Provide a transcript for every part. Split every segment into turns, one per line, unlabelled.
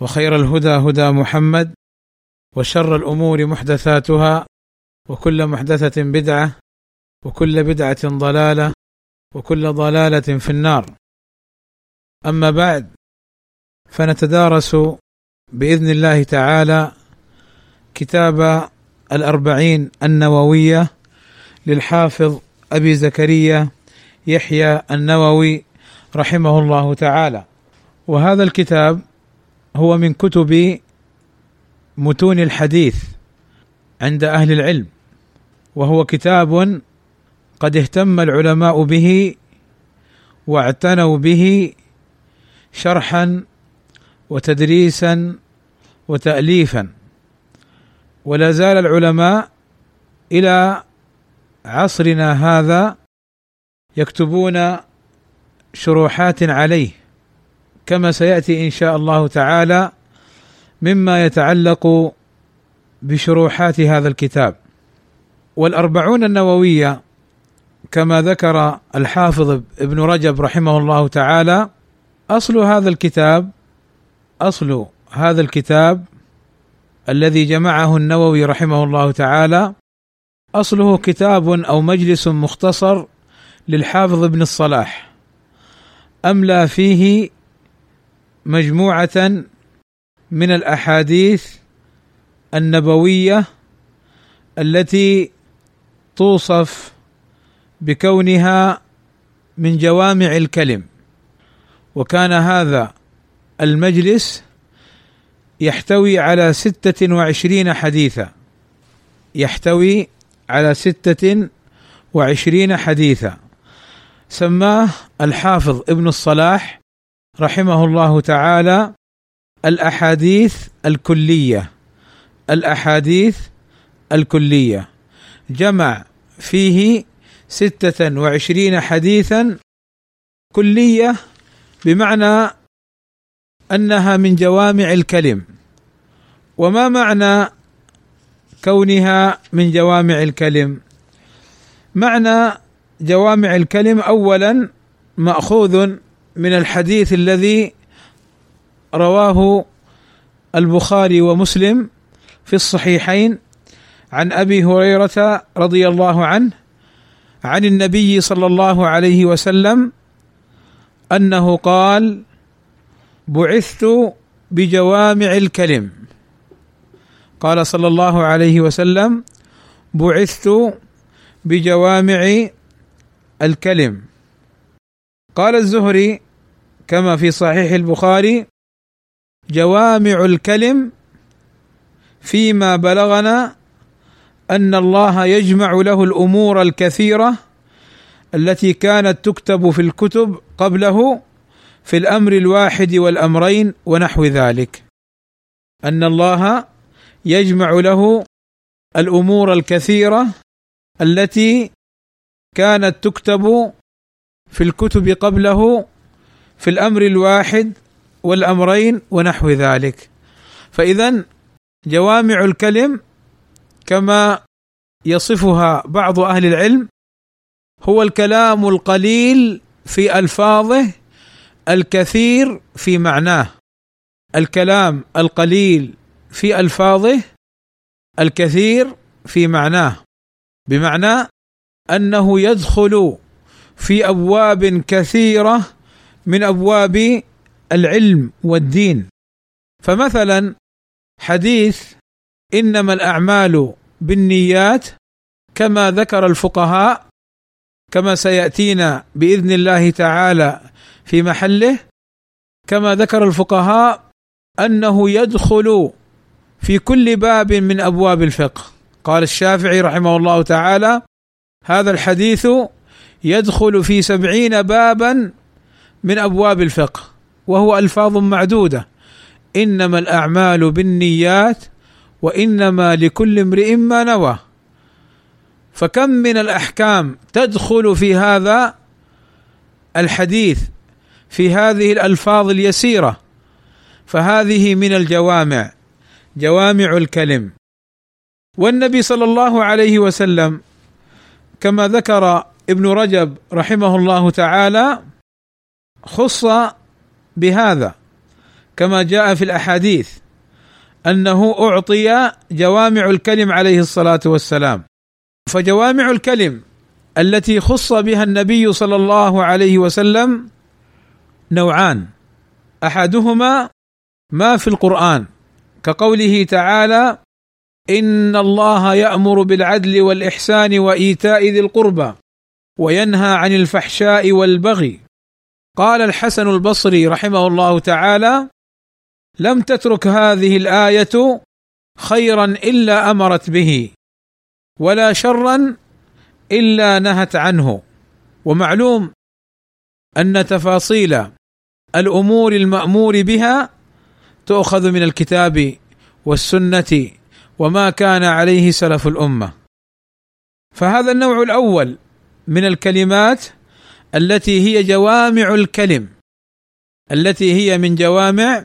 وخير الهدى هدى محمد وشر الأمور محدثاتها وكل محدثة بدعة وكل بدعة ضلالة وكل ضلالة في النار. أما بعد فنتدارس بإذن الله تعالى كتاب الأربعين النووية للحافظ أبي زكريا يحيى النووي رحمه الله تعالى. وهذا الكتاب هو من كتب متون الحديث عند أهل العلم وهو كتاب قد اهتم العلماء به واعتنوا به شرحا وتدريسا وتاليفا. ولا زال العلماء إلى عصرنا هذا يكتبون شروحات عليه. كما سيأتي إن شاء الله تعالى مما يتعلق بشروحات هذا الكتاب. والأربعون النووية كما ذكر الحافظ ابن رجب رحمه الله تعالى أصل هذا الكتاب أصل هذا الكتاب الذي جمعه النووي رحمه الله تعالى أصله كتاب أو مجلس مختصر للحافظ ابن الصلاح. أملى فيه مجموعة من الأحاديث النبوية التي توصف بكونها من جوامع الكلم. وكان هذا المجلس يحتوي على ستة وعشرين حديثا. يحتوي على ستة وعشرين حديثا. سماه الحافظ ابن الصلاح رحمه الله تعالى الأحاديث الكلية. الأحاديث الكلية. جمع فيه ستة وعشرين حديثا كلية بمعنى أنها من جوامع الكلم. وما معنى كونها من جوامع الكلم؟ معنى جوامع الكلم أولا مأخوذ من الحديث الذي رواه البخاري ومسلم في الصحيحين عن أبي هريرة رضي الله عنه عن النبي صلى الله عليه وسلم أنه قال بعثت بجوامع الكلم قال صلى الله عليه وسلم بعثت بجوامع الكلم قال الزهري كما في صحيح البخاري جوامع الكلم فيما بلغنا أن الله يجمع له الأمور الكثيرة التي كانت تكتب في الكتب قبله في الأمر الواحد والأمرين ونحو ذلك. أن الله يجمع له الأمور الكثيرة التي كانت تكتب في الكتب قبله في الأمر الواحد والأمرين ونحو ذلك. فاذا جوامع الكلم كما يصفها بعض أهل العلم هو الكلام القليل في ألفاظه الكثير في معناه. الكلام القليل في ألفاظه الكثير في معناه. بمعنى أنه يدخل في أبواب كثيرة من أبواب العلم والدين. فمثلا حديث إنما الأعمال بالنيات كما ذكر الفقهاء كما سيأتينا بإذن الله تعالى في محله كما ذكر الفقهاء أنه يدخل في كل باب من أبواب الفقه. قال الشافعي رحمه الله تعالى هذا الحديث يدخل في سبعين بابا من أبواب الفقه وهو ألفاظ معدودة. إنما الأعمال بالنيات وإنما لكل امرئ ما نوى. فكم من الأحكام تدخل في هذا الحديث في هذه الألفاظ اليسيرة. فهذه من الجوامع جوامع الكلم. والنبي صلى الله عليه وسلم كما ذكر ابن رجب رحمه الله تعالى خص بهذا كما جاء في الأحاديث أنه أعطي جوامع الكلم عليه الصلاة والسلام. فجوامع الكلم التي خص بها النبي صلى الله عليه وسلم نوعان. أحدهما ما في القرآن كقوله تعالى إن الله يأمر بالعدل والإحسان وإيتاء ذي القربى وينهى عن الفحشاء والبغي قال الحسن البصري رحمه الله تعالى لم تترك هذه الآية خيرا إلا أمرت به ولا شرا إلا نهت عنه. ومعلوم أن تفاصيل الأمور المأمور بها تؤخذ من الكتاب والسنة وما كان عليه سلف الأمة. فهذا النوع الأول من الكلمات التي هي جوامع الكلم. التي هي من جوامع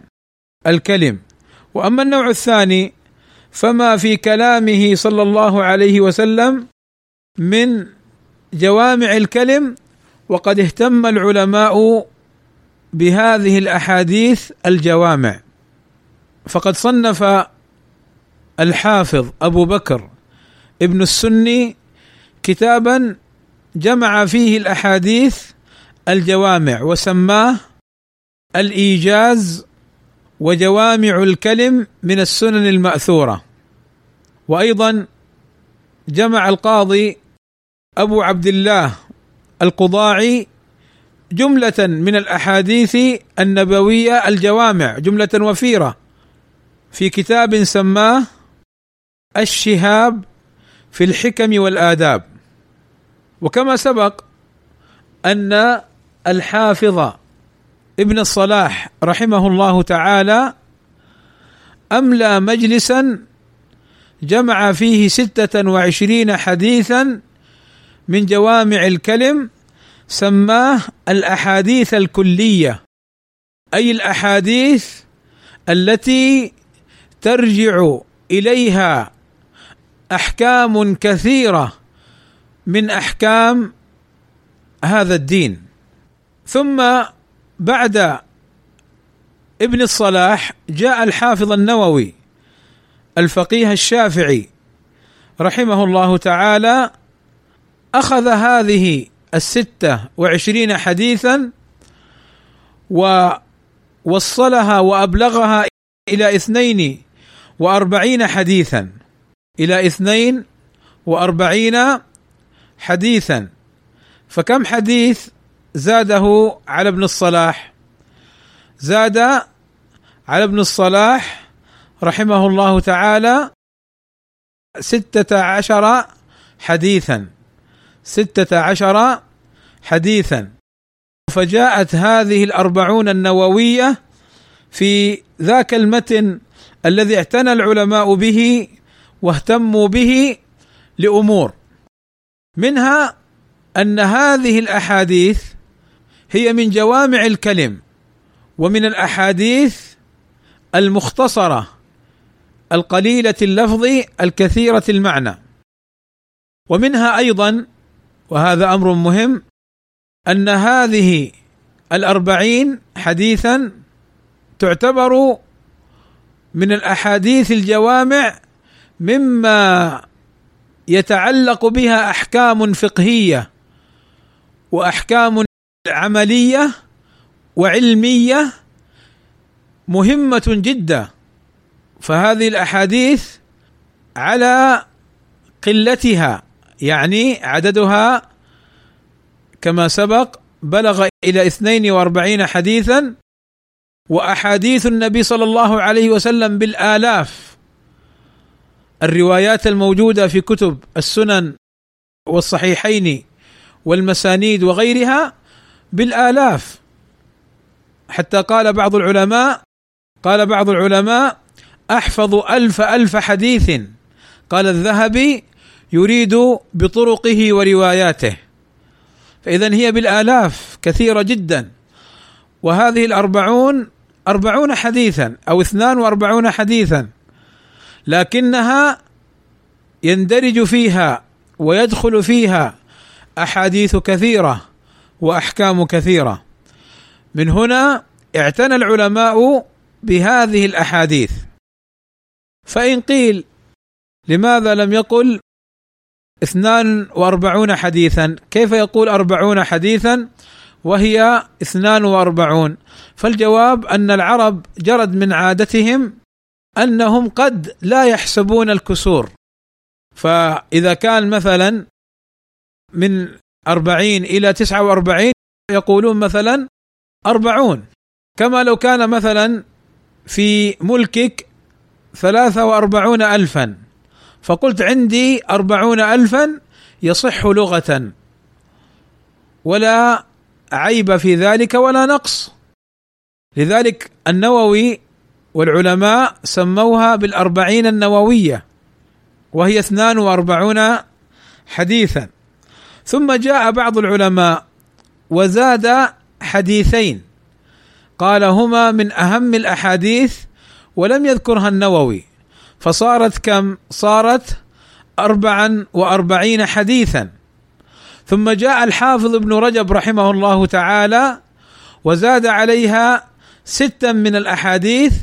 الكلم. وأما النوع الثاني فما في كلامه صلى الله عليه وسلم من جوامع الكلم وقد اهتم العلماء بهذه الأحاديث الجوامع. فقد صنف الحافظ أبو بكر ابن السني كتابا جمع فيه الأحاديث الجوامع وسماه الإيجاز وجوامع الكلم من السنن المأثورة. وأيضا جمع القاضي أبو عبد الله القضاعي جملة من الأحاديث النبوية الجوامع جملة وفيرة في كتاب سماه الشهاب في الحكم والآداب. وكما سبق أن الحافظ ابن الصلاح رحمه الله تعالى أملى مجلسا جمع فيه ستة وعشرين حديثا من جوامع الكلم سماه الأحاديث الكلية أي الأحاديث التي ترجع إليها أحكام كثيرة من أحكام هذا الدين. ثم بعد ابن الصلاح جاء الحافظ النووي الفقيه الشافعي رحمه الله تعالى أخذ هذه الستة وعشرين حديثا ووصلها وأبلغها إلى اثنين وأربعين حديثا إلى اثنين وأربعين حديثا. فكم حديث زاده على ابن الصلاح؟ زاد على ابن الصلاح رحمه الله تعالى ستة عشر حديثا. ستة عشر حديثا. فجاءت هذه الأربعون النووية في ذاك المتن الذي اعتنى العلماء به واهتموا به لأمور. منها أن هذه الأحاديث هي من جوامع الكلم ومن الأحاديث المختصرة القليلة اللفظ الكثيرة المعنى. ومنها أيضا وهذا أمر مهم أن هذه الأربعين حديثا تعتبر من الأحاديث الجوامع مما يتعلق بها أحكام فقهية وأحكام عملية وعلمية مهمة جدا. فهذه الأحاديث على قلتها يعني عددها كما سبق بلغ إلى 42 حديثا وأحاديث النبي صلى الله عليه وسلم بالآلاف. الروايات الموجودة في كتب السنن والصحيحين والمسانيد وغيرها بالآلاف. حتى قال بعض العلماء قال بعض العلماء أحفظ ألف ألف حديث. قال الذهبي يريد بطرقه ورواياته. فاذا هي بالآلاف كثيرة جدا. وهذه الأربعون أربعون حديثا أو اثنان وأربعون حديثا. لكنها يندرج فيها ويدخل فيها أحاديث كثيرة وأحكام كثيرة. من هنا اعتنى العلماء بهذه الأحاديث. فإن قيل لماذا لم يقل اثنان وأربعون حديثا؟ كيف يقول أربعون حديثا وهي اثنان وأربعون؟ فالجواب أن العرب جرد من عادتهم أنهم قد لا يحسبون الكسور. فإذا كان مثلا من أربعين إلى تسعة وأربعين يقولون مثلا أربعون. كما لو كان مثلا في ملكك ثلاثة وأربعون ألفا. فقلت عندي أربعون ألفا يصح لغة. ولا عيب في ذلك ولا نقص. لذلك النووي والعلماء سموها بالأربعين النووية وهي اثنان وأربعون حديثا. ثم جاء بعض العلماء وزاد حديثين. قال هما من أهم الأحاديث ولم يذكرها النووي فصارت كم؟ صارت أربعا وأربعين حديثا. ثم جاء الحافظ ابن رجب رحمه الله تعالى وزاد عليها ستا من الأحاديث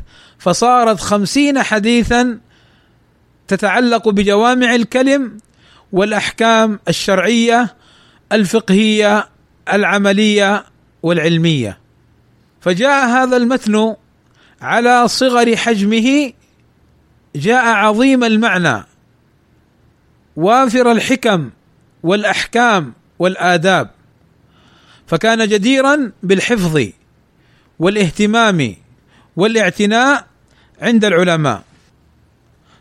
فصارت خمسين حديثا تتعلق بجوامع الكلم والأحكام الشرعية الفقهية العملية والعلمية. فجاء هذا المتن على صغر حجمه جاء عظيم المعنى وافر الحكم والأحكام والآداب. فكان جديرا بالحفظ والاهتمام والاعتناء عند العلماء.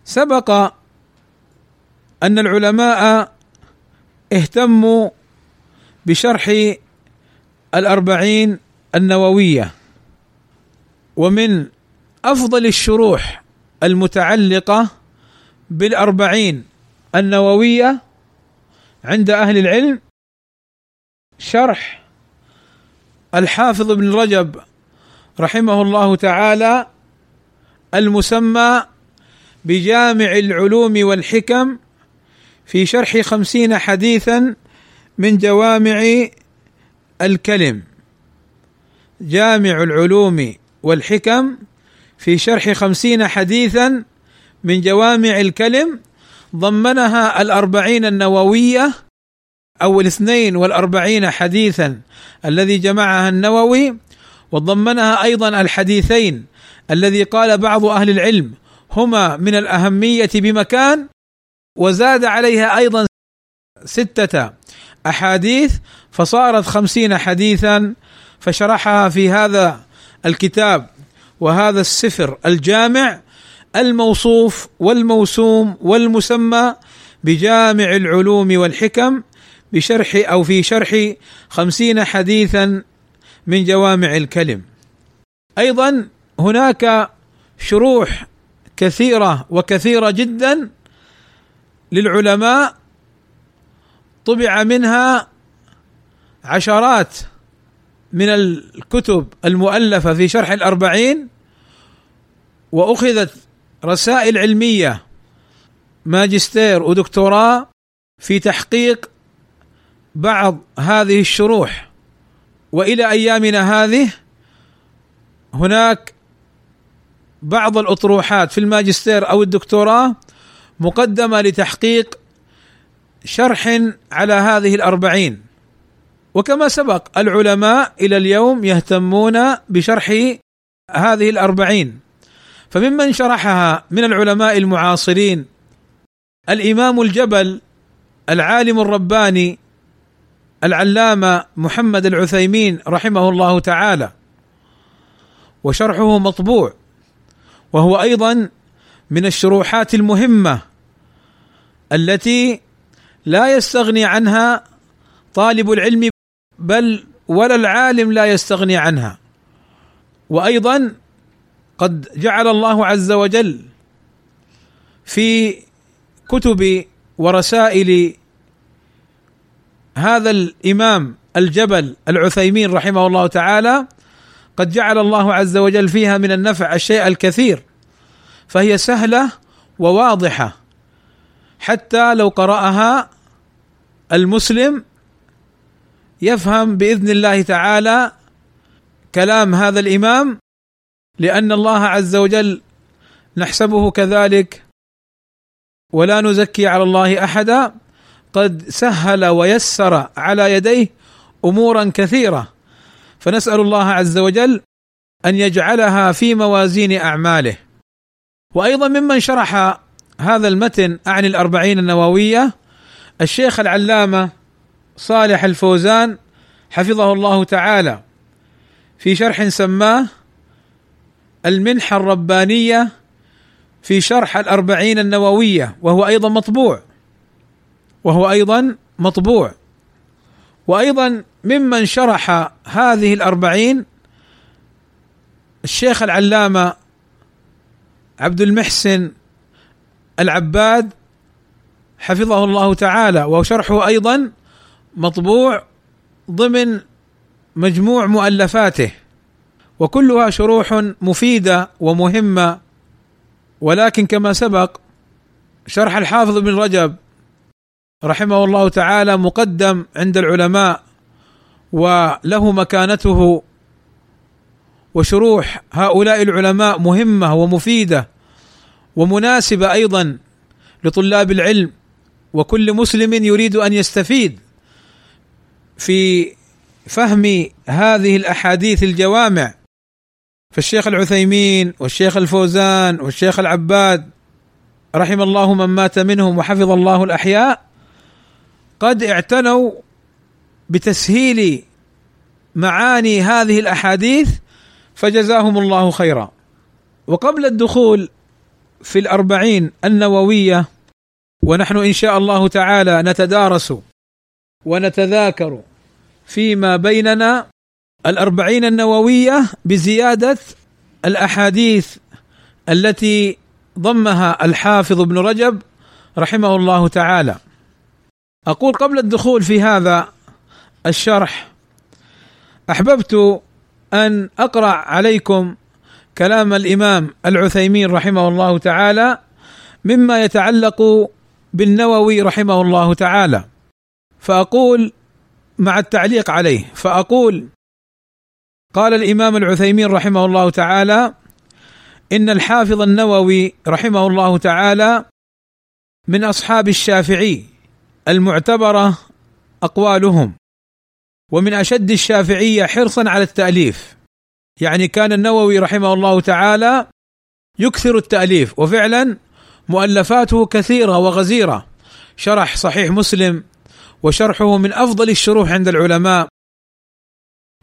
سبق أن العلماء اهتموا بشرح الأربعين النووية ومن أفضل الشروح المتعلقة بالأربعين النووية عند أهل العلم شرح الحافظ ابن رجب رحمه الله تعالى المسمى بجامع العلوم والحكم في شرح خمسين حديثا من جوامع الكلم. جامع العلوم والحكم في شرح خمسين حديثا من جوامع الكلم ضمنها الأربعين النووية أو الاثنين والأربعين حديثا الذي جمعها النووي وضمنها أيضا الحديثين الذي قال بعض أهل العلم هما من الأهمية بمكان وزاد عليها أيضا ستة أحاديث فصارت خمسين حديثا فشرحها في هذا الكتاب وهذا السفر الجامع الموصوف والموسوم والمسمى بجامع العلوم والحكم بشرح أو في شرح خمسين حديثا من جوامع الكلم. أيضا هناك شروح كثيرة وكثيرة جدا للعلماء طبع منها عشرات من الكتب المؤلفة في شرح الأربعين وأخذت رسائل علمية ماجستير ودكتوراه في تحقيق بعض هذه الشروح. وإلى أيامنا هذه هناك بعض الأطروحات في الماجستير أو الدكتوراه مقدمة لتحقيق شرح على هذه الأربعين. وكما سبق العلماء إلى اليوم يهتمون بشرح هذه الأربعين. فممن شرحها من العلماء المعاصرين الإمام الجبل العالم الرباني العلامة محمد العثيمين رحمه الله تعالى. وشرحه مطبوع. وهو أيضا من الشروحات المهمة التي لا يستغني عنها طالب العلم بل ولا العالم لا يستغني عنها. وأيضا قد جعل الله عز وجل في كتب ورسائل هذا الإمام الجبل العثيمين رحمه الله تعالى قد جعل الله عز وجل فيها من النفع الشيء الكثير فهي سهلة وواضحة. حتى لو قرأها المسلم يفهم بإذن الله تعالى كلام هذا الإمام لأن الله عز وجل نحسبه كذلك ولا نزكي على الله أحدا قد سهل ويسر على يديه أمورا كثيرة. فنسأل الله عز وجل أن يجعلها في موازين أعماله. وأيضا ممن شرح هذا المتن عن الأربعين النووية الشيخ العلامة صالح الفوزان حفظه الله تعالى في شرح سماه المنحة الربانية في شرح الأربعين النووية وهو أيضا مطبوع. وهو أيضا مطبوع. وأيضا ممن شرح هذه الأربعين الشيخ العلامة عبد المحسن العباد حفظه الله تعالى وشرحه أيضا مطبوع ضمن مجموع مؤلفاته وكلها شروح مفيدة ومهمة ولكن كما سبق شرح الحافظ بن رجب رحمه الله تعالى مقدم عند العلماء وله مكانته وشروح هؤلاء العلماء مهمة ومفيدة ومناسبة أيضا لطلاب العلم وكل مسلم يريد أن يستفيد في فهم هذه الأحاديث الجوامع. فالشيخ العثيمين والشيخ الفوزان والشيخ العباد رحم الله من مات منهم وحفظ الله الأحياء قد اعتنوا بتسهيل معاني هذه الأحاديث فجزاهم الله خيرا. وقبل الدخول في الأربعين النووية ونحن إن شاء الله تعالى نتدارس ونتذاكر فيما بيننا الأربعين النووية بزيادة الأحاديث التي ضمها الحافظ ابن رجب رحمه الله تعالى. أقول قبل الدخول في هذا الشرح أحببت أن أقرأ عليكم كلام الإمام العثيمين رحمه الله تعالى مما يتعلق بالنووي رحمه الله تعالى. فأقول مع التعليق عليه فأقول قال الإمام العثيمين رحمه الله تعالى إن الحافظ النووي رحمه الله تعالى من أصحاب الشافعي المعتبرة أقوالهم. ومن أشد الشافعية حرصا على التأليف. يعني كان النووي رحمه الله تعالى يكثر التأليف. وفعلا مؤلفاته كثيرة وغزيرة. شرح صحيح مسلم وشرحه من أفضل الشروح عند العلماء.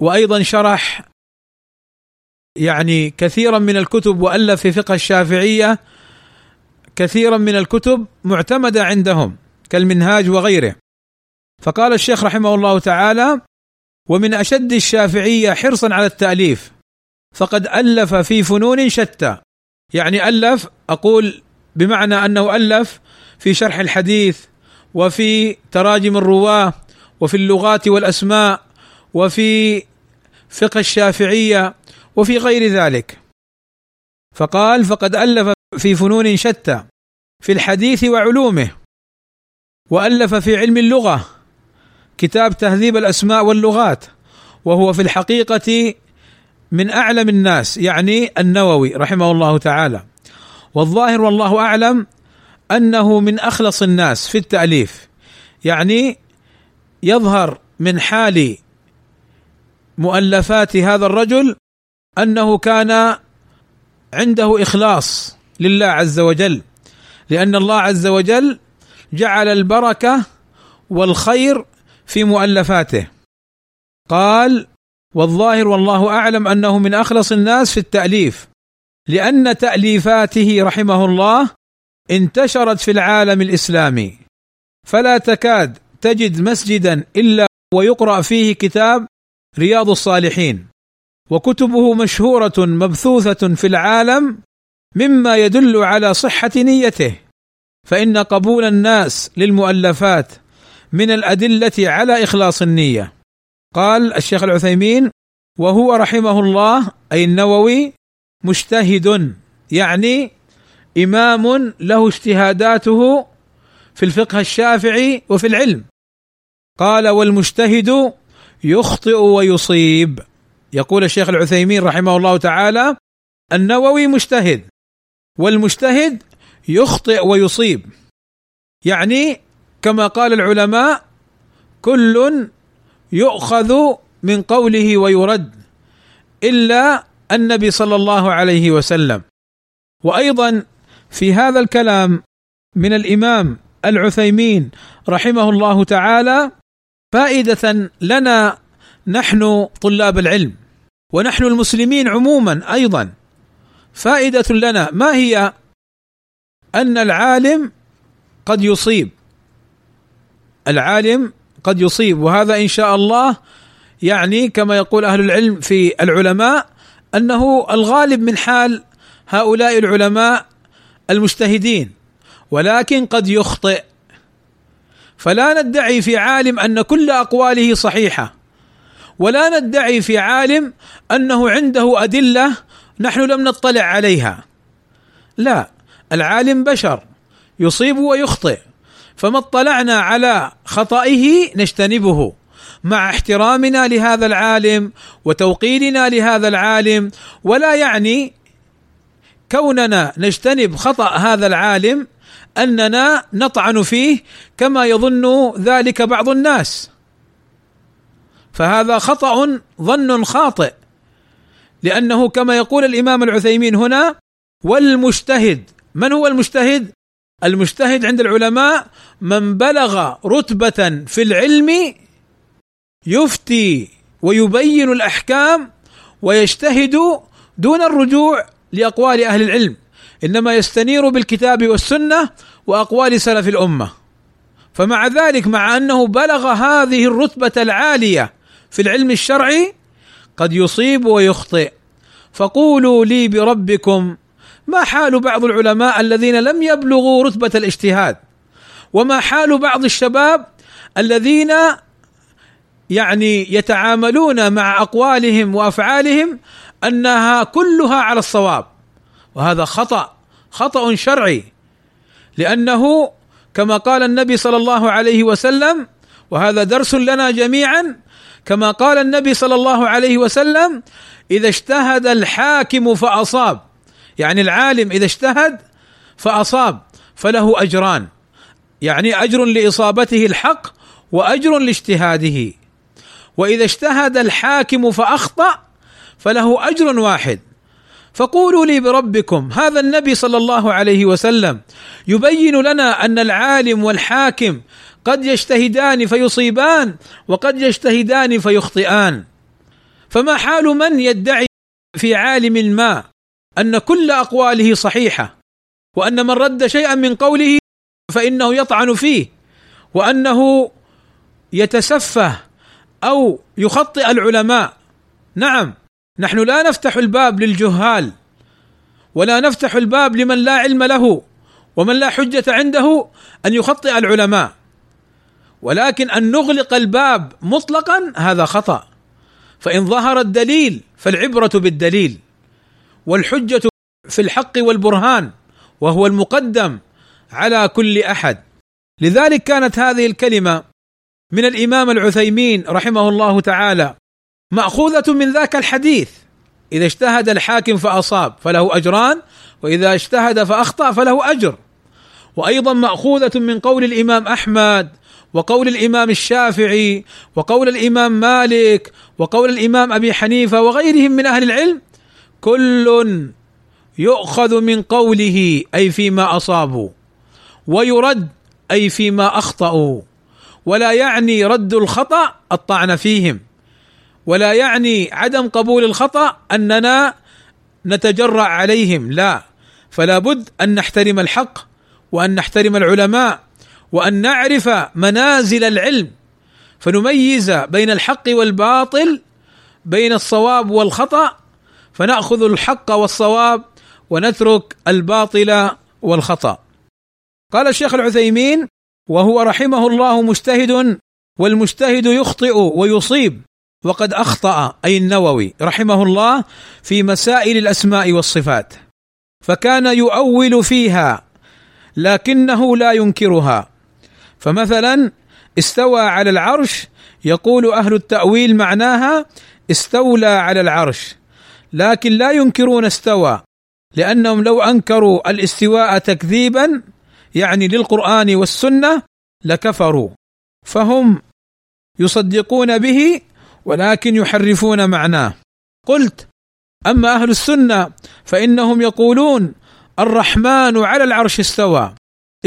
وأيضا شرح يعني كثيرا من الكتب وألف في فقه الشافعية كثيرا من الكتب معتمدة عندهم. كالمنهاج وغيره. فقال الشيخ رحمه الله تعالى ومن أشد الشافعية حرصا على التأليف فقد ألف في فنون شتى. يعني ألف أقول بمعنى أنه ألف في شرح الحديث وفي تراجم الرواة وفي اللغات والأسماء وفي فقه الشافعية وفي غير ذلك. فقال فقد ألف في فنون شتى في الحديث وعلومه وألف في علم اللغة كتاب تهذيب الأسماء واللغات وهو في الحقيقة من أعلم الناس يعني النووي رحمه الله تعالى. والظاهر والله أعلم أنه من أخلص الناس في التأليف يعني يظهر من حال مؤلفات هذا الرجل أنه كان عنده إخلاص لله عز وجل لأن الله عز وجل جعل البركة والخير في مؤلفاته. قال والظاهر والله أعلم أنه من أخلص الناس في التأليف لأن تأليفاته رحمه الله انتشرت في العالم الإسلامي. فلا تكاد تجد مسجدا إلا ويقرأ فيه كتاب رياض الصالحين. وكتبه مشهورة مبثوثة في العالم مما يدل على صحة نيته. فإن قبول الناس للمؤلفات من الأدلة على إخلاص النية. قال الشيخ العثيمين وهو رحمه الله أي النووي مجتهد يعني إمام له اجتهاداته في الفقه الشافعي وفي العلم. قال والمجتهد يخطئ ويصيب يقول الشيخ العثيمين رحمه الله تعالى النووي مجتهد والمجتهد يخطئ ويصيب. يعني كما قال العلماء كل يؤخذ من قوله ويرد إلا النبي صلى الله عليه وسلم. وأيضا في هذا الكلام من الإمام العثيمين رحمه الله تعالى فائدة لنا نحن طلاب العلم ونحن المسلمين عموما أيضا فائدة لنا ما هي أن العالم قد يصيب. العالم قد يصيب. وهذا إن شاء الله يعني كما يقول أهل العلم في العلماء أنه الغالب من حال هؤلاء العلماء المجتهدين ولكن قد يخطئ. فلا ندعي في عالم أن كل أقواله صحيحة ولا ندعي في عالم أنه عنده أدلة نحن لم نطلع عليها. لا. العالم بشر يصيب ويخطئ. فما اطلعنا على خطئه نجتنبه. مع احترامنا لهذا العالم وتوقيرنا لهذا العالم ولا يعني كوننا نجتنب خطأ هذا العالم أننا نطعن فيه كما يظن ذلك بعض الناس. فهذا خطأ ظن خاطئ لأنه كما يقول الإمام العثيمين هنا والمجتهد من هو المجتهد؟ المجتهد عند العلماء من بلغ رتبة في العلم يفتي ويبين الأحكام ويجتهد دون الرجوع لأقوال أهل العلم إنما يستنير بالكتاب والسنة وأقوال سلف الأمة. فمع ذلك مع أنه بلغ هذه الرتبة العالية في العلم الشرعي قد يصيب ويخطئ. فقولوا لي بربكم ما حال بعض العلماء الذين لم يبلغوا رتبة الاجتهاد؟ وما حال بعض الشباب الذين يعني يتعاملون مع أقوالهم وأفعالهم أنها كلها على الصواب. وهذا خطأ خطأ شرعي لأنه كما قال النبي صلى الله عليه وسلم وهذا درس لنا جميعا كما قال النبي صلى الله عليه وسلم إذا اجتهد الحاكم فأصاب. يعني العالم إذا اجتهد فأصاب فله أجران. يعني أجر لإصابته الحق وأجر لاجتهاده. وإذا اجتهد الحاكم فأخطأ فله أجر واحد. فقولوا لي بربكم هذا النبي صلى الله عليه وسلم يبين لنا أن العالم والحاكم قد يجتهدان فيصيبان وقد يجتهدان فيخطئان. فما حال من يدعي في عالم ما أن كل أقواله صحيحة وأن من رد شيئا من قوله فإنه يطعن فيه وأنه يتسفه أو يخطئ العلماء. نعم نحن لا نفتح الباب للجهال ولا نفتح الباب لمن لا علم له ومن لا حجة عنده أن يخطئ العلماء. ولكن أن نغلق الباب مطلقا هذا خطأ فإن ظهر الدليل فالعبرة بالدليل. والحجة في الحق والبرهان وهو المقدم على كل أحد. لذلك كانت هذه الكلمة من الإمام العثيمين رحمه الله تعالى مأخوذة من ذاك الحديث. إذا اجتهد الحاكم فأصاب فله أجران وإذا اجتهد فأخطأ فله أجر. وأيضا مأخوذة من قول الإمام أحمد وقول الإمام الشافعي وقول الإمام مالك وقول الإمام أبي حنيفة وغيرهم من أهل العلم كل يؤخذ من قوله أي فيما أصابوا ويرد أي فيما أخطأوا. ولا يعني رد الخطأ الطعن فيهم. ولا يعني عدم قبول الخطأ أننا نتجرأ عليهم لا. فلا بد أن نحترم الحق وأن نحترم العلماء وأن نعرف منازل العلم. فنميز بين الحق والباطل بين الصواب والخطأ فنأخذ الحق والصواب ونترك الباطل والخطأ. قال الشيخ العثيمين وهو رحمه الله مجتهد والمجتهد يخطئ ويصيب. وقد أخطأ أي النووي رحمه الله في مسائل الأسماء والصفات. فكان يؤول فيها لكنه لا ينكرها. فمثلا استوى على العرش يقول أهل التأويل معناها استولى على العرش. لكن لا ينكرون استوى لأنهم لو أنكروا الاستواء تكذيبا يعني للقرآن والسنة لكفروا. فهم يصدقون به ولكن يحرفون معناه. قلت أما أهل السنة فإنهم يقولون الرحمن على العرش استوى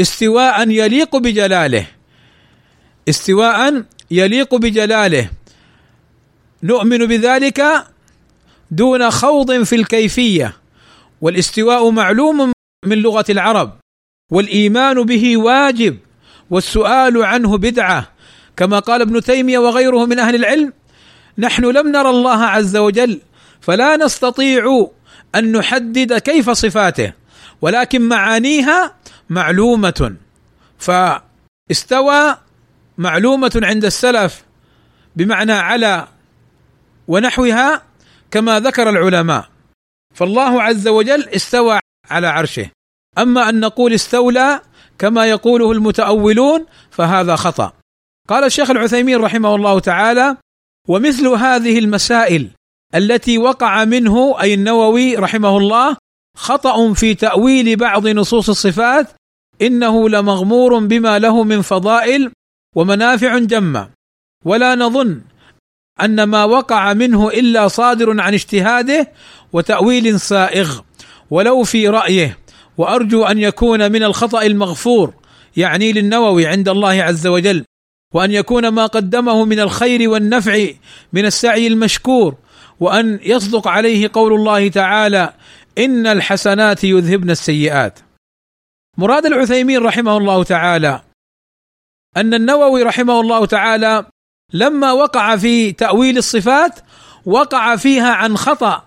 استواء يليق بجلاله. استواء يليق بجلاله. نؤمن بذلك دون خوض في الكيفية والاستواء معلوم من لغة العرب والإيمان به واجب والسؤال عنه بدعة. كما قال ابن تيمية وغيره من أهل العلم نحن لم نرى الله عز وجل فلا نستطيع أن نحدد كيف صفاته ولكن معانيها معلومة. فاستوى معلومة عند السلف بمعنى على ونحوها كما ذكر العلماء. فالله عز وجل استوى على عرشه. أما أن نقول استولى كما يقوله المتأولون فهذا خطأ. قال الشيخ العثيمين رحمه الله تعالى ومثل هذه المسائل التي وقع منه أي النووي رحمه الله خطأ في تأويل بعض نصوص الصفات إنه لمغمور بما له من فضائل ومنافع جمة ولا نظن أن ما وقع منه إلا صادر عن اجتهاده وتأويل سائغ ولو في رأيه وأرجو أن يكون من الخطأ المغفور يعني للنووي عند الله عز وجل وأن يكون ما قدمه من الخير والنفع من السعي المشكور وأن يصدق عليه قول الله تعالى إن الحسنات يذهبن السيئات. مراد العثيمين رحمه الله تعالى أن النووي رحمه الله تعالى لما وقع في تأويل الصفات وقع فيها عن خطأ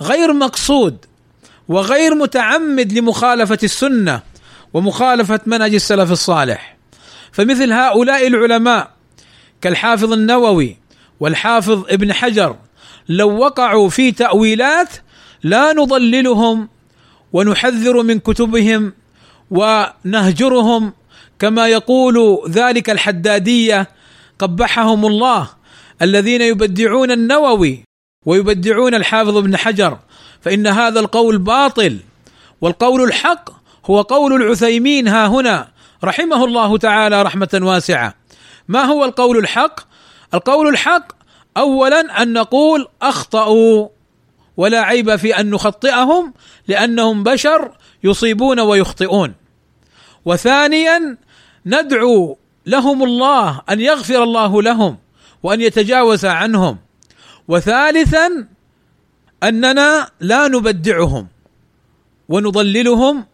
غير مقصود وغير متعمد لمخالفة السنة ومخالفة منهج السلف الصالح. فمثل هؤلاء العلماء كالحافظ النووي والحافظ ابن حجر لو وقعوا في تأويلات لا نضللهم ونحذر من كتبهم ونهجرهم كما يقول ذلك الحدادية قبحهم الله الذين يبدعون النووي ويبدعون الحافظ ابن حجر فإن هذا القول باطل والقول الحق هو قول العثيمين ها هنا رحمه الله تعالى رحمة واسعة. ما هو القول الحق؟ القول الحق اولا أن نقول أخطأوا ولا عيب في أن نخطئهم لأنهم بشر يصيبون ويخطئون. وثانيا ندعو لهم الله أن يغفر الله لهم وأن يتجاوز عنهم. وثالثا أننا لا نبدعهم ونضللهم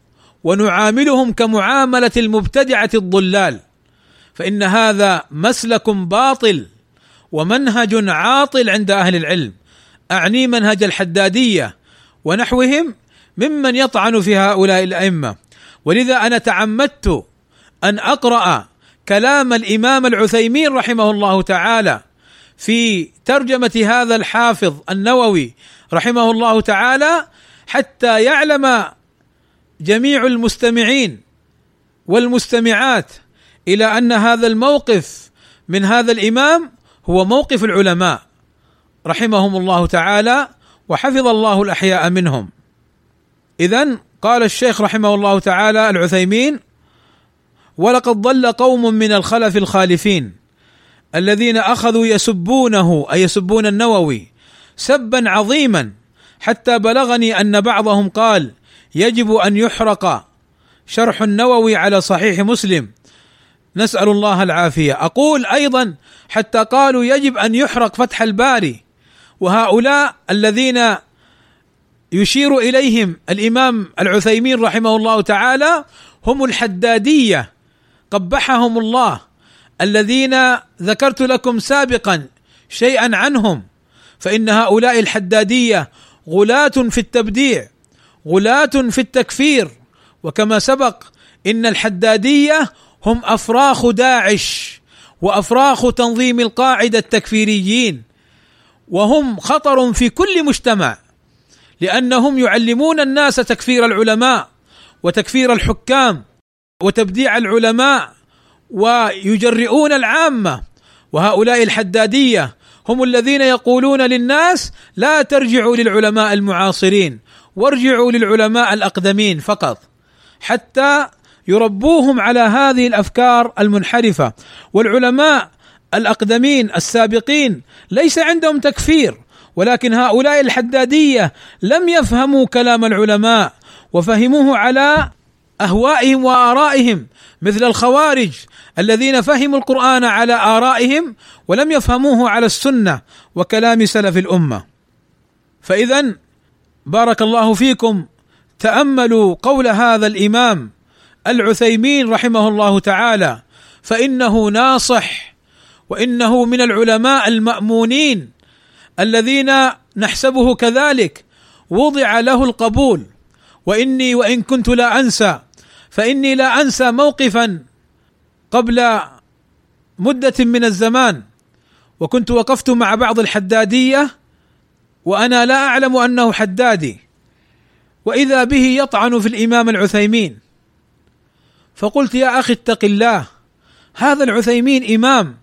ونعاملهم كمعاملة المبتدعة الضلال. فإن هذا مسلك باطل ومنهج عاطل عند أهل العلم. أعني منهج الحدادية ونحوهم ممن يطعن في هؤلاء الأئمة. ولذا أنا تعمدت أن أقرأ كلام الإمام العثيمين رحمه الله تعالى في ترجمة هذا الحافظ النووي رحمه الله تعالى حتى يعلم جميع المستمعين والمستمعات إلى أن هذا الموقف من هذا الإمام هو موقف العلماء رحمهم الله تعالى وحفظ الله الأحياء منهم. اذا قال الشيخ رحمه الله تعالى العثيمين ولقد ضل قوم من الخلف الخالفين الذين أخذوا يسبونه أي يسبون النووي سبا عظيما حتى بلغني أن بعضهم قال يجب أن يحرق. شرح النووي على صحيح مسلم. نسأل الله العافية. أقول أيضا حتى قالوا يجب أن يحرق فتح الباري. وهؤلاء الذين يشير إليهم الإمام العثيمين رحمه الله تعالى هم الحدادية. قبحهم الله الذين ذكرت لكم سابقا شيئا عنهم فإن هؤلاء الحدادية غلاة في التبديع غلاة في التكفير. وكما سبق إن الحدادية هم أفراخ داعش وأفراخ تنظيم القاعدة التكفيريين وهم خطر في كل مجتمع لأنهم يعلمون الناس تكفير العلماء وتكفير الحكام وتبديع العلماء ويجرئون العامة وهؤلاء الحدادية هم الذين يقولون للناس لا ترجعوا للعلماء المعاصرين وارجعوا للعلماء الأقدمين فقط حتى يربوهم على هذه الأفكار المنحرفة. والعلماء الأقدمين السابقين ليس عندهم تكفير ولكن هؤلاء الحدادية لم يفهموا كلام العلماء وفهموه على أهوائهم وآرائهم مثل الخوارج الذين فهموا القرآن على آرائهم ولم يفهموه على السنة وكلام سلف الأمة. فاذا بارك الله فيكم. تأملوا قول هذا الإمام العثيمين رحمه الله تعالى فإنه ناصح وإنه من العلماء المأمونين الذين نحسبه كذلك وضع له القبول. وإني وإن كنت لا أنسى فإني لا أنسى موقفا قبل مدة من الزمان وكنت وقفت مع بعض الحدادية وأنا لا أعلم أنه حدادي وإذا به يطعن في الإمام العثيمين. فقلت يا أخي اتق الله هذا العثيمين إمام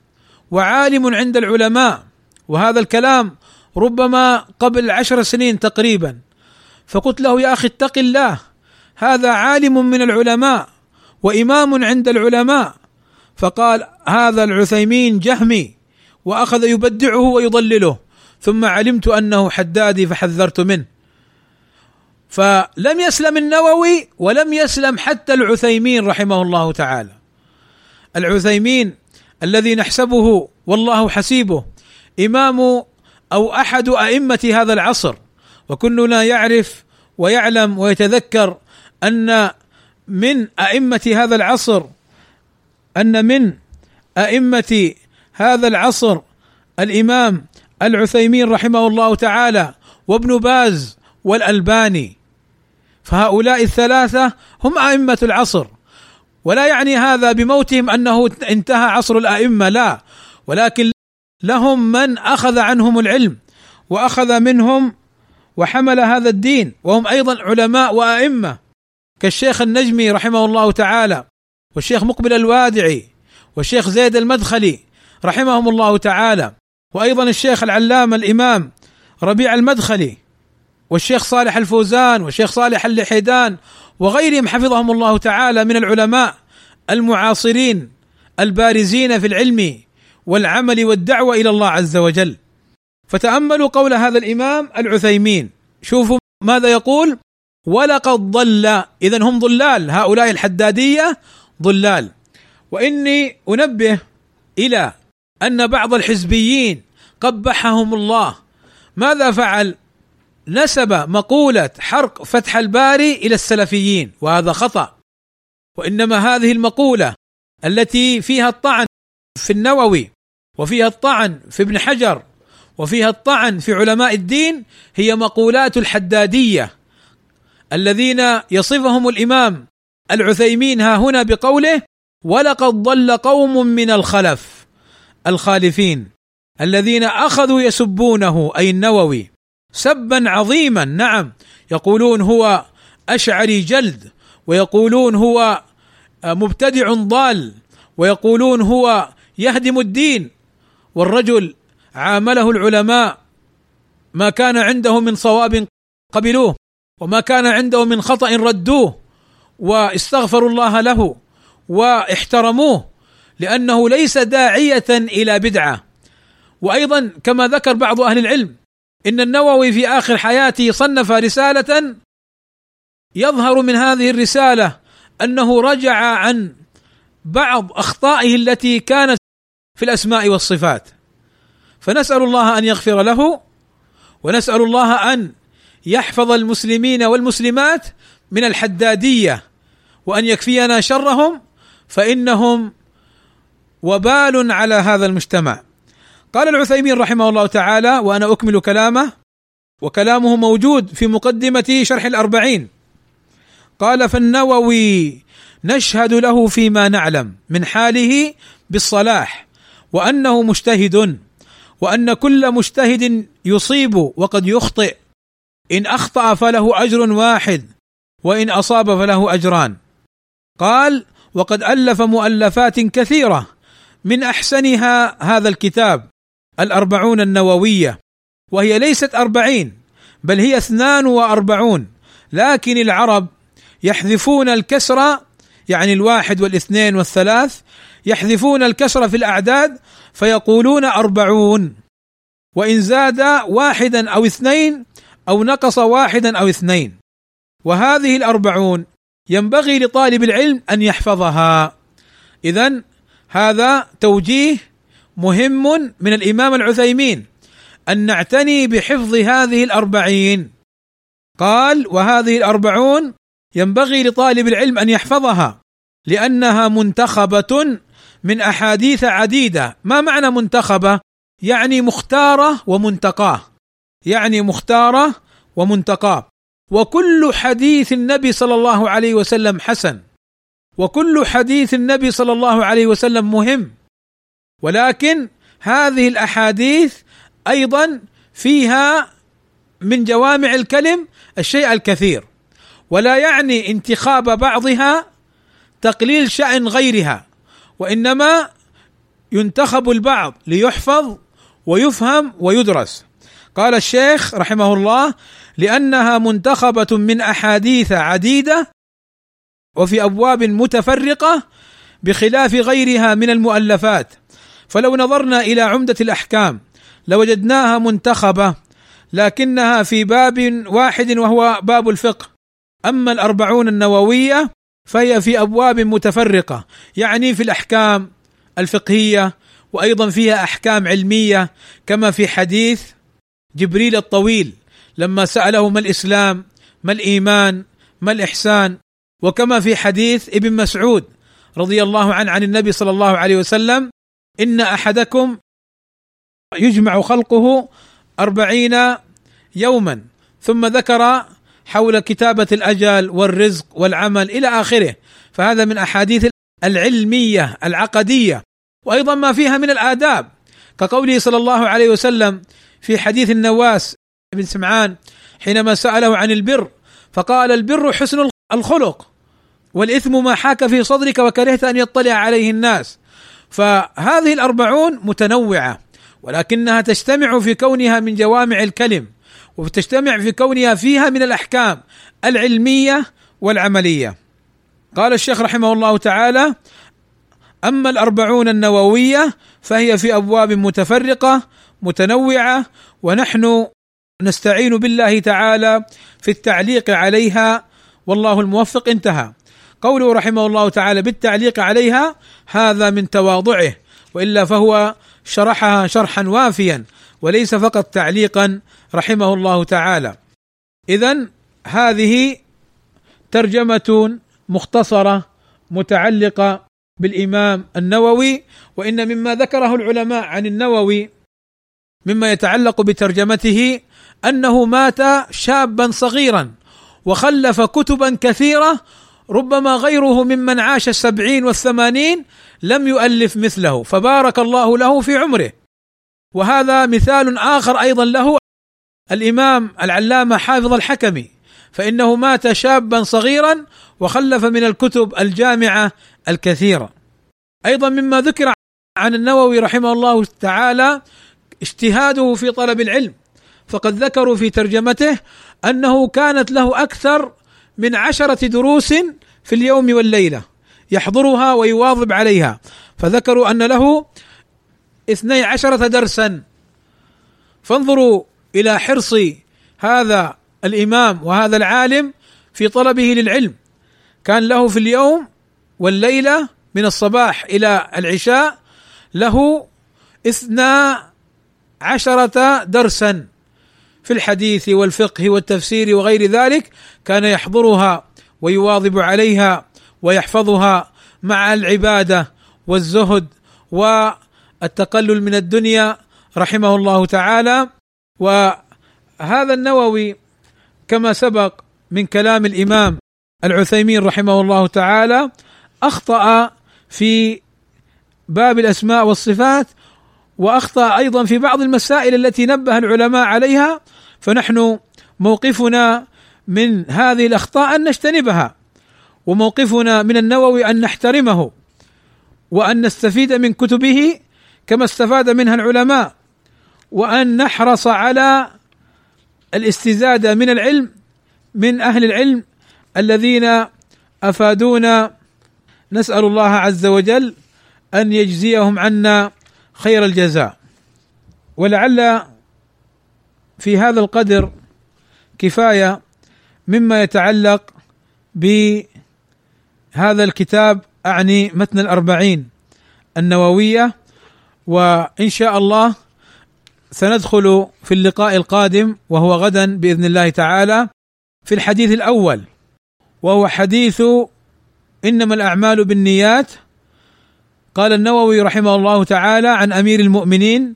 وعالم عند العلماء وهذا الكلام ربما قبل عشر سنين تقريبا. فقلت له يا أخي اتق الله هذا عالم من العلماء وإمام عند العلماء. فقال هذا العثيمين جهمي وأخذ يبدعه ويضلله. ثم علمت أنه حدادي فحذرت منه. فلم يسلم النووي ولم يسلم حتى العثيمين رحمه الله تعالى. العثيمين الذي نحسبه والله حسيبه إمام أو أحد أئمة هذا العصر وكلنا يعرف ويعلم ويتذكر أن من أئمة هذا العصر أن من أئمة هذا العصر الإمام العثيمين رحمه الله تعالى وابن باز والألباني. فهؤلاء الثلاثة هم أئمة العصر. ولا يعني هذا بموتهم أنه انتهى عصر الأئمة لا. ولكن لهم من أخذ عنهم العلم وأخذ منهم وحمل هذا الدين وهم أيضا علماء وأئمة. كالشيخ النجمي رحمه الله تعالى والشيخ مقبل الوادعي والشيخ زيد المدخلي رحمهم الله تعالى وأيضا الشيخ العلامة الإمام ربيع المدخلي والشيخ صالح الفوزان والشيخ صالح اللحيدان وغيرهم حفظهم الله تعالى من العلماء المعاصرين البارزين في العلم والعمل والدعوة إلى الله عز وجل. فتأملوا قول هذا الإمام العثيمين. شوفوا ماذا يقول. ولقد ضل. اذا هم ضلال. هؤلاء الحدادية ضلال. وإني أنبه إلى أن بعض الحزبيين قبحهم الله. ماذا فعل؟ نسب مقولة حرق فتح الباري إلى السلفيين وهذا خطأ. وإنما هذه المقولة التي فيها الطعن في النووي وفيها الطعن في ابن حجر وفيها الطعن في علماء الدين هي مقولات الحدادية. الذين يصفهم الإمام العثيمين ها هنا بقوله ولقد ضل قوم من الخلف الخالفين الذين أخذوا يسبونه أي النووي سبا عظيما نعم يقولون هو أشعري جلد ويقولون هو مبتدع ضال ويقولون هو يهدم الدين والرجل عامله العلماء ما كان عنده من صواب قبلوه. وما كان عنده من خطأ ردوه واستغفروا الله له واحترموه لأنه ليس داعية إلى بدعة. وأيضا كما ذكر بعض أهل العلم إن النووي في آخر حياته صنف رسالة يظهر من هذه الرسالة أنه رجع عن بعض أخطائه التي كانت في الأسماء والصفات. فنسأل الله أن يغفر له ونسأل الله أن يحفظ المسلمين والمسلمات من الحدادية وأن يكفينا شرهم فإنهم وبال على هذا المجتمع. قال العثيمين رحمه الله تعالى وأنا أكمل كلامه وكلامه موجود في مقدمه شرح الأربعين. قال فالنووي نشهد له فيما نعلم من حاله بالصلاح وأنه مجتهد وأن كل مجتهد يصيب وقد يخطئ إن أخطأ فله أجر واحد وإن أصاب فله أجران. قال وقد ألف مؤلفات كثيرة من أحسنها هذا الكتاب الأربعون النووية وهي ليست أربعين بل هي اثنان وأربعون. لكن العرب يحذفون الكسر يعني الواحد والاثنين والثلاث يحذفون الكسر في الأعداد فيقولون أربعون. وإن زاد واحدا أو اثنين أو نقص واحدا أو اثنين. وهذه الأربعون ينبغي لطالب العلم أن يحفظها. إذا هذا توجيه مهم من الإمام العثيمين أن نعتني بحفظ هذه الأربعين. قال وهذه الأربعون ينبغي لطالب العلم أن يحفظها لأنها منتخبة من أحاديث عديدة. ما معنى منتخبة؟ يعني مختارة ومنتقاة. يعني مختارة ومنتقاه وكل حديث النبي صلى الله عليه وسلم حسن. وكل حديث النبي صلى الله عليه وسلم مهم. ولكن هذه الأحاديث أيضا فيها من جوامع الكلم الشيء الكثير. ولا يعني انتخاب بعضها تقليل شأن غيرها وإنما ينتخب البعض ليحفظ ويفهم ويدرس. قال الشيخ رحمه الله لأنها منتخبة من أحاديث عديدة وفي أبواب متفرقة بخلاف غيرها من المؤلفات. فلو نظرنا إلى عمدة الأحكام لوجدناها منتخبة لكنها في باب واحد وهو باب الفقه. أما الأربعون النووية فهي في أبواب متفرقة يعني في الأحكام الفقهية وأيضا فيها أحكام علمية كما في حديث جبريل الطويل لما سأله ما الإسلام ما الإيمان ما الإحسان وكما في حديث ابن مسعود رضي الله عنه عن النبي صلى الله عليه وسلم إن أحدكم يجمع خلقه أربعين يوما ثم ذكر حول كتابة الأجل والرزق والعمل إلى آخره. فهذا من أحاديث العلمية العقدية وأيضا ما فيها من الآداب. كقوله صلى الله عليه وسلم في حديث النواس بن سمعان حينما سأله عن البر فقال البر حسن الخلق والإثم ما حاك في صدرك وكرهت أن يطلع عليه الناس فهذه الأربعون متنوعة ولكنها تجتمع في كونها من جوامع الكلم وتجتمع في كونها فيها من الأحكام العلمية والعملية. قال الشيخ رحمه الله تعالى: أما الأربعون النووية فهي في أبواب متفرقة متنوعة ونحن نستعين بالله تعالى في التعليق عليها والله الموفق انتهى. قوله رحمه الله تعالى بالتعليق عليها هذا من تواضعه وإلا فهو شرحها شرحا وافيا وليس فقط تعليقا رحمه الله تعالى اذا هذه ترجمة مختصرة متعلقة بالإمام النووي وإن مما ذكره العلماء عن النووي مما يتعلق بترجمته أنه مات شابا صغيرا وخلف كتبا كثيرة ربما غيره ممن عاش السبعين والثمانين لم يؤلف مثله فبارك الله له في عمره. وهذا مثال آخر أيضا له الإمام العلامة حافظ الحكمي فإنه مات شابا صغيرا وخلف من الكتب الجامعة الكثيرة. أيضا مما ذكر عن النووي رحمه الله تعالى اجتهاده في طلب العلم فقد ذكروا في ترجمته أنه كانت له أكثر من عشرة دروس في اليوم والليلة يحضرها ويواظب عليها فذكروا أن له اثني عشرة درسا. فانظروا إلى حرص هذا الإمام وهذا العالم في طلبه للعلم. كان له في اليوم والليلة من الصباح إلى العشاء له اثنا عشرة درسا في الحديث والفقه والتفسير وغير ذلك كان يحضرها ويواظب عليها ويحفظها مع العبادة والزهد والتقلل من الدنيا رحمه الله تعالى. وهذا النووي كما سبق من كلام الإمام العثيمين رحمه الله تعالى أخطأ في باب الأسماء والصفات وأخطأ أيضا في بعض المسائل التي نبه العلماء عليها فنحن موقفنا من هذه الأخطاء أن نجتنبها وموقفنا من النووي أن نحترمه وأن نستفيد من كتبه كما استفاد منها العلماء وأن نحرص على الاستزادة من العلم من أهل العلم الذين أفادونا. نسأل الله عز وجل أن يجزيهم عنا خير الجزاء. ولعل في هذا القدر كفاية مما يتعلق بهذا الكتاب أعني متن الأربعين النووية وإن شاء الله سندخل في اللقاء القادم وهو غدا بإذن الله تعالى في الحديث الأول وهو حديث إنما الأعمال بالنيات قال النووي رحمه الله تعالى عن أمير المؤمنين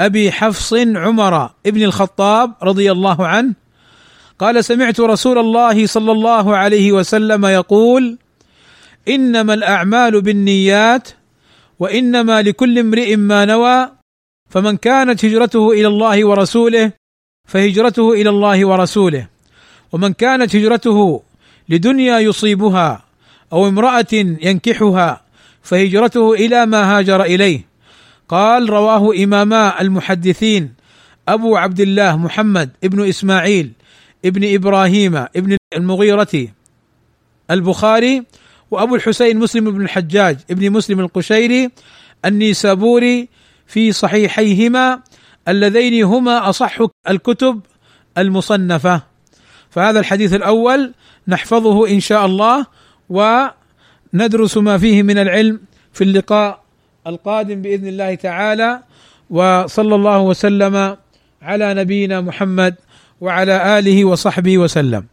أبي حفص عمر ابن الخطاب رضي الله عنه قال سمعت رسول الله صلى الله عليه وسلم يقول إنما الأعمال بالنيات وإنما لكل امرئ ما نوى فمن كانت هجرته إلى الله ورسوله فهجرته إلى الله ورسوله ومن كانت هجرته لدنيا يصيبها أو امرأة ينكحها فهجرته إلى ما هاجر إليه. قال رواه إماما المحدثين أبو عبد الله محمد ابن إسماعيل ابن إبراهيم ابن المغيرة البخاري وأبو الحسين مسلم بن الحجاج ابن مسلم القشيري النيسابوري في صحيحيهما اللذين هما أصح الكتب المصنفة. فهذا الحديث الأول نحفظه إن شاء الله وندرس ما فيه من العلم في اللقاء القادم بإذن الله تعالى وصلى الله وسلم على نبينا محمد وعلى آله وصحبه وسلم.